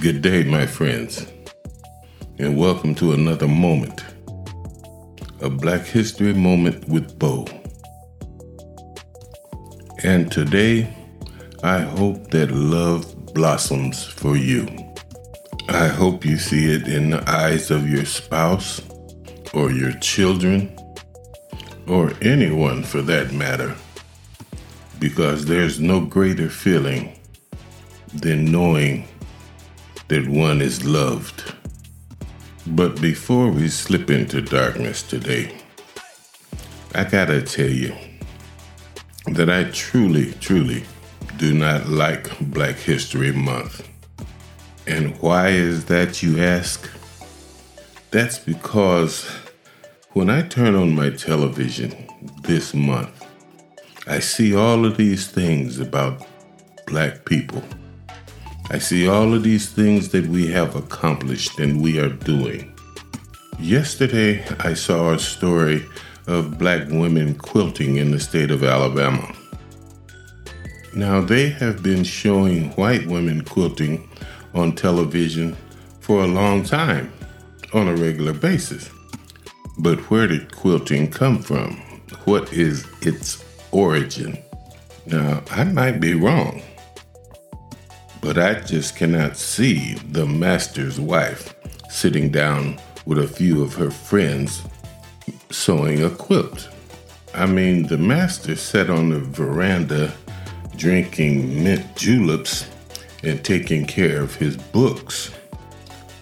Good day, my friends, and welcome to another moment, a Black History moment with Bo. And today, I hope that love blossoms for you. I hope you see it in the eyes of your spouse or your children or anyone for that matter, because there's no greater feeling than knowing that one is loved. But before we slip into darkness today, I gotta tell you that I truly, truly do not like Black History Month. And why is that, you ask? That's because when I turn on my television this month, I see all of these things about black people I see all of these things that we have accomplished and we are doing. Yesterday, I saw a story of black women quilting in the state of Alabama. Now, they have been showing white women quilting on television for a long time on a regular basis. But where did quilting come from? What is its origin? Now, I might be wrong. But I just cannot see the master's wife sitting down with a few of her friends sewing a quilt. I mean, the master sat on the veranda drinking mint juleps and taking care of his books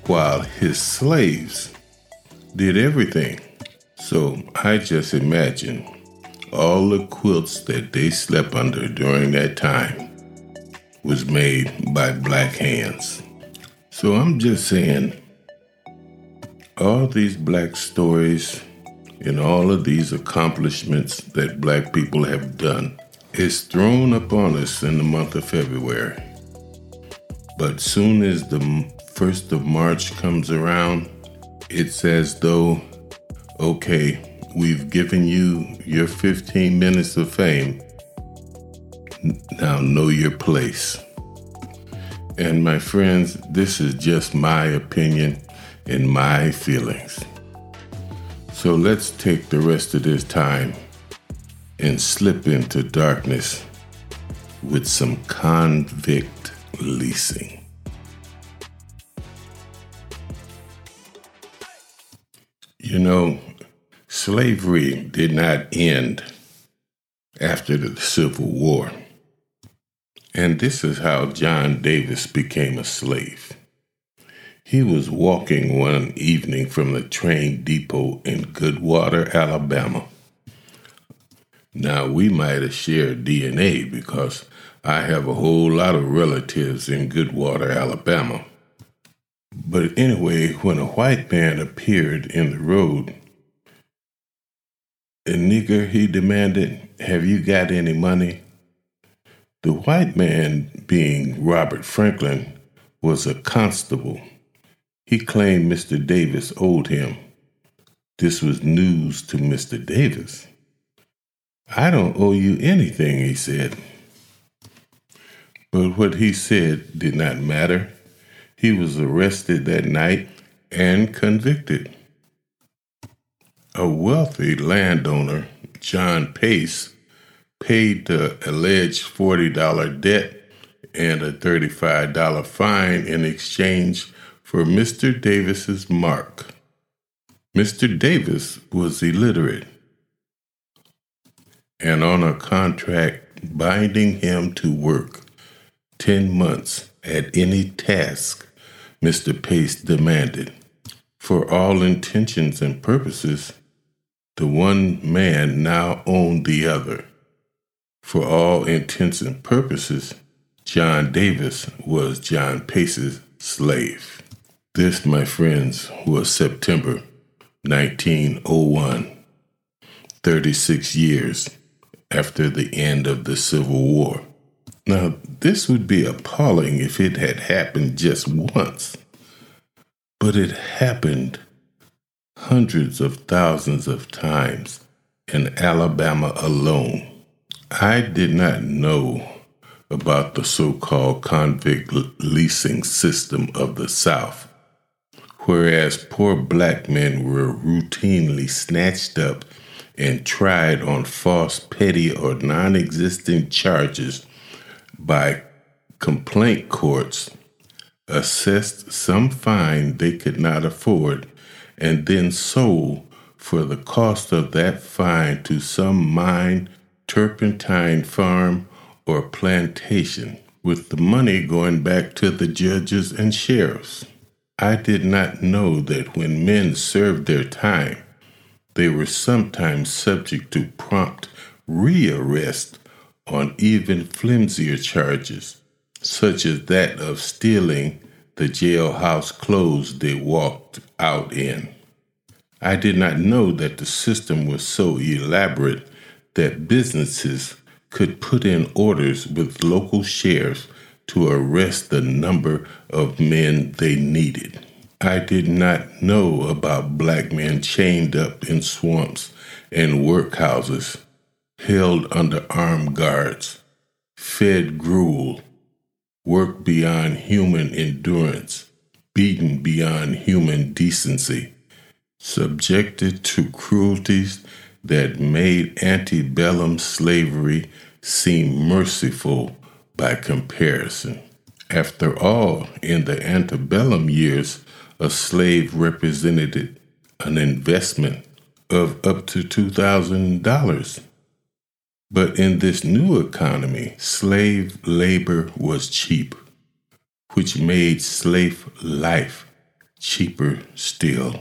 while his slaves did everything. So I just imagine all the quilts that they slept under during that time was made by black hands. So I'm just saying, all these black stories and all of these accomplishments that black people have done is thrown upon us in the month of February. But soon as the 1st of March comes around, it's as though, okay, we've given you your 15 minutes of fame now know your place. And my friends, this is just my opinion and my feelings. So let's take the rest of this time and slip into darkness with some convict leasing. You know, slavery did not end after the Civil War. And this is how John Davis became a slave. He was walking one evening from the train depot in Goodwater, Alabama. Now, we might have shared DNA because I have a whole lot of relatives in Goodwater, Alabama. But anyway, when a white man appeared in the road, a nigger, he demanded, Have you got any money? The white man, being Robert Franklin, was a constable. He claimed Mr. Davis owed him. This was news to Mr. Davis. I don't owe you anything, he said. But what he said did not matter. He was arrested that night and convicted. A wealthy landowner, John Pace, paid the alleged $40 debt and a $35 fine in exchange for Mr. Davis's mark. Mr. Davis was illiterate and on a contract binding him to work 10 months at any task Mr. Pace demanded. For all intentions and purposes, the one man now owned the other. For all intents and purposes, John Davis was John Pace's slave. This, my friends, was September 1901, 36 years after the end of the Civil War. Now, this would be appalling if it had happened just once, but it happened hundreds of thousands of times in Alabama alone. I did not know about the so called convict leasing system of the South. Whereas poor black men were routinely snatched up and tried on false, petty, or non existent charges by complaint courts, assessed some fine they could not afford, and then sold for the cost of that fine to some mine, turpentine farm, or plantation, with the money going back to the judges and sheriffs. I did not know that when men served their time, they were sometimes subject to prompt rearrest on even flimsier charges, such as that of stealing the jailhouse clothes they walked out in. I did not know that the system was so elaborate that businesses could put in orders with local sheriffs to arrest the number of men they needed. I did not know about black men chained up in swamps and workhouses, held under armed guards, fed gruel, worked beyond human endurance, beaten beyond human decency, subjected to cruelties that made antebellum slavery seem merciful by comparison. After all, in the antebellum years, a slave represented an investment of up to $2,000. But in this new economy, slave labor was cheap, which made slave life cheaper still.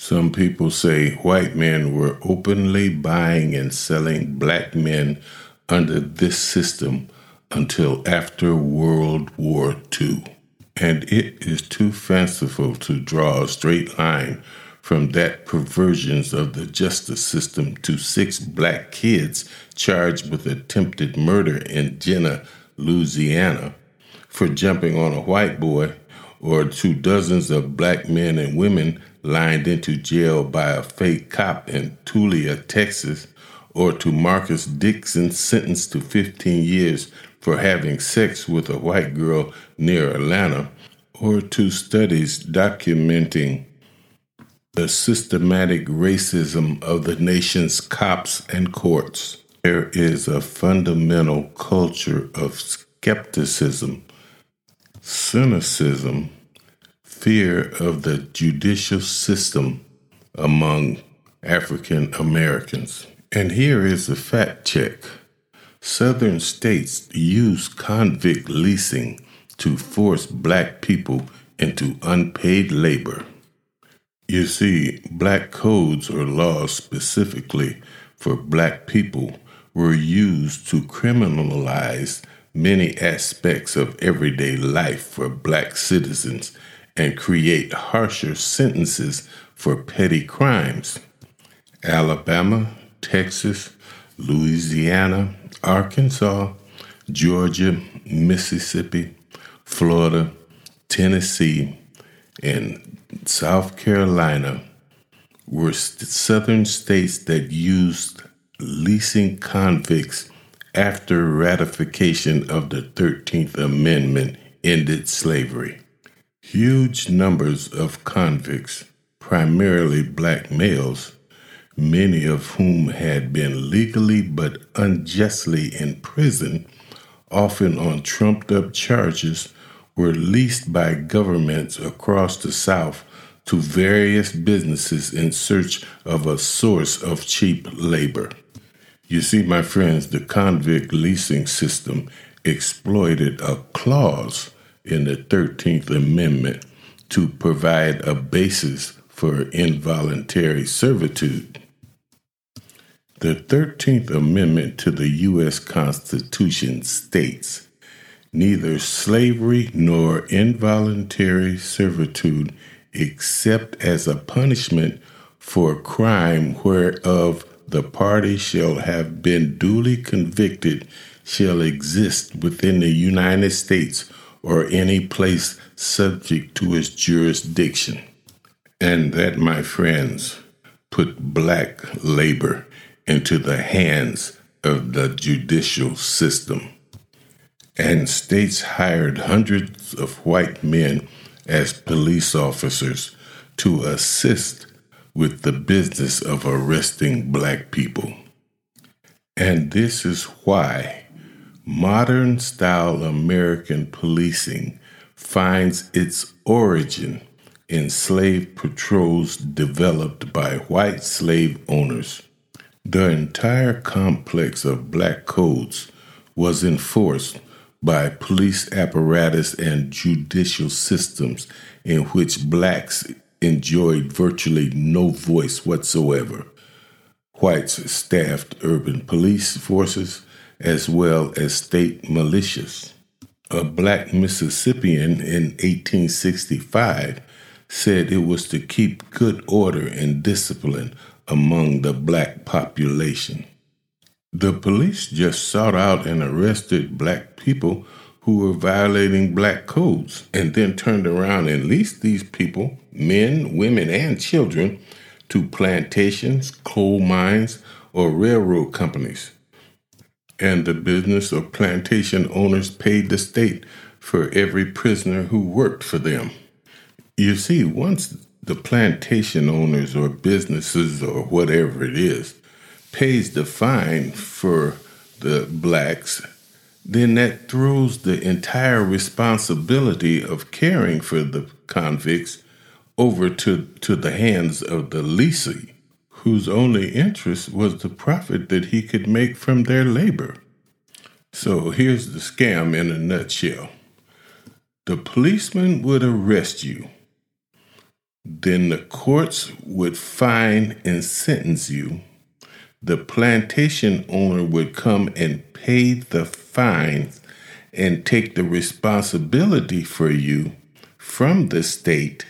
Some people say white men were openly buying and selling black men under this system until after World War II. And it is too fanciful to draw a straight line from that perversions of the justice system to six black kids charged with attempted murder in Jena, Louisiana, for jumping on a white boy, or to dozens of black men and women lined into jail by a fake cop in Tulia, Texas, or to Marcus Dixon sentenced to 15 years for having sex with a white girl near Atlanta, or to studies documenting the systematic racism of the nation's cops and courts. There is a fundamental culture of skepticism, cynicism, fear of the judicial system among African Americans. And here is a fact check. Southern states use convict leasing to force black people into unpaid labor. You see, black codes or laws specifically for black people were used to criminalize many aspects of everyday life for black citizens and create harsher sentences for petty crimes. Alabama, Texas, Louisiana, Arkansas, Georgia, Mississippi, Florida, Tennessee, and South Carolina were southern states that used leasing convicts after ratification of the 13th Amendment ended slavery. Huge numbers of convicts, primarily black males, many of whom had been legally but unjustly imprisoned, often on trumped up charges, were leased by governments across the South to various businesses in search of a source of cheap labor. You see, my friends, the convict leasing system exploited a clause in the 13th Amendment to provide a basis for involuntary servitude. The 13th Amendment to the U.S. Constitution states neither slavery nor involuntary servitude except as a punishment for a crime whereof the party shall have been duly convicted shall exist within the United States or any place subject to its jurisdiction. And that, my friends, put black labor into the hands of the judicial system. and states hired hundreds of white men as police officers to assist with the business of arresting black people. And this is why modern style American policing finds its origin in slave patrols developed by white slave owners. The entire complex of black codes was enforced by police apparatus and judicial systems in which blacks enjoyed virtually no voice whatsoever. Whites staffed urban police forces as well as state militias. A black Mississippian in 1865 said it was to keep good order and discipline among the black population. The police just sought out and arrested black people who were violating black codes and then turned around and leased these people, men, women, and children, to plantations, coal mines, or railroad companies. And the business or plantation owners paid the state for every prisoner who worked for them. You see, once the plantation owners or businesses or whatever it is pays the fine for the blacks, then that throws the entire responsibility of caring for the convicts over to, to the hands of the leasee, whose only interest was the profit that he could make from their labor. So here's the scam in a nutshell the policeman would arrest you then the courts would fine and sentence you. The plantation owner would come and pay the fines and take the responsibility for you from the state,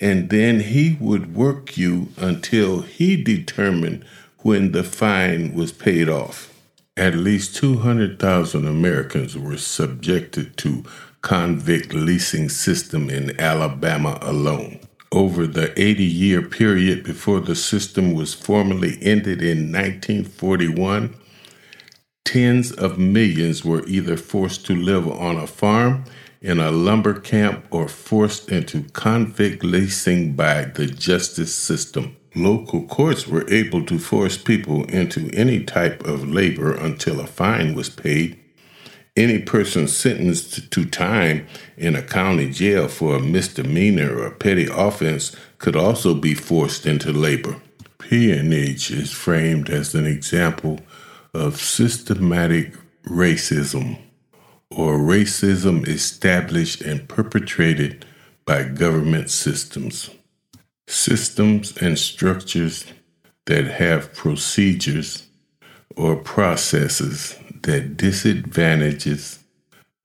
and then he would work you until he determined when the fine was paid off. At least 200,000 Americans were subjected to convict leasing system in Alabama alone over the 80 year period before the system was formally ended in 1941, tens of millions were either forced to live on a farm, in a lumber camp, or forced into convict leasing by the justice system. Local courts were able to force people into any type of labor until a fine was paid any person sentenced to time in a county jail for a misdemeanor or petty offense could also be forced into labor. Peonage is framed as an example of systematic racism or racism established and perpetrated by government systems. Systems and structures that have procedures or processes that disadvantages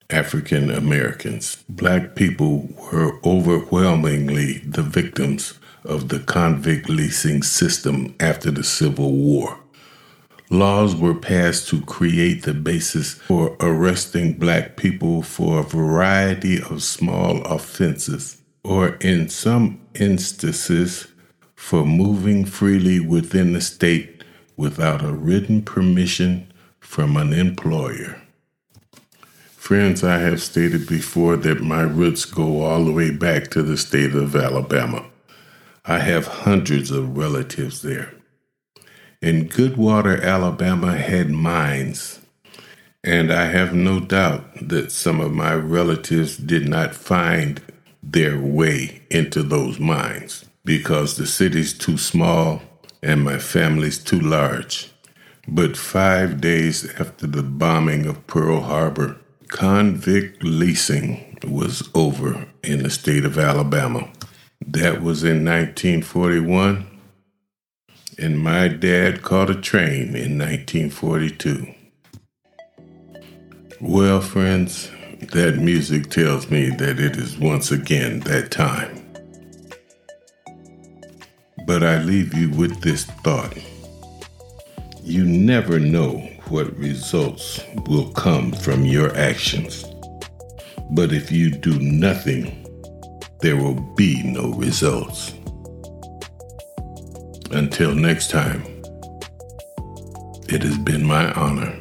African Americans. Black people were overwhelmingly the victims of the convict leasing system after the Civil War. Laws were passed to create the basis for arresting black people for a variety of small offenses, or in some instances, for moving freely within the state without a written permission from an employer. Friends, I have stated before that my roots go all the way back to the state of Alabama. I have hundreds of relatives there. And Goodwater, Alabama had mines, and I have no doubt that some of my relatives did not find their way into those mines because the city's too small and my family's too large. But five days after the bombing of Pearl Harbor, convict leasing was over in the state of Alabama. That was in 1941, and my dad caught a train in 1942. Well, friends, that music tells me that it is once again that time. But I leave you with this thought. You never know what results will come from your actions. But if you do nothing, there will be no results. Until next time, it has been my honor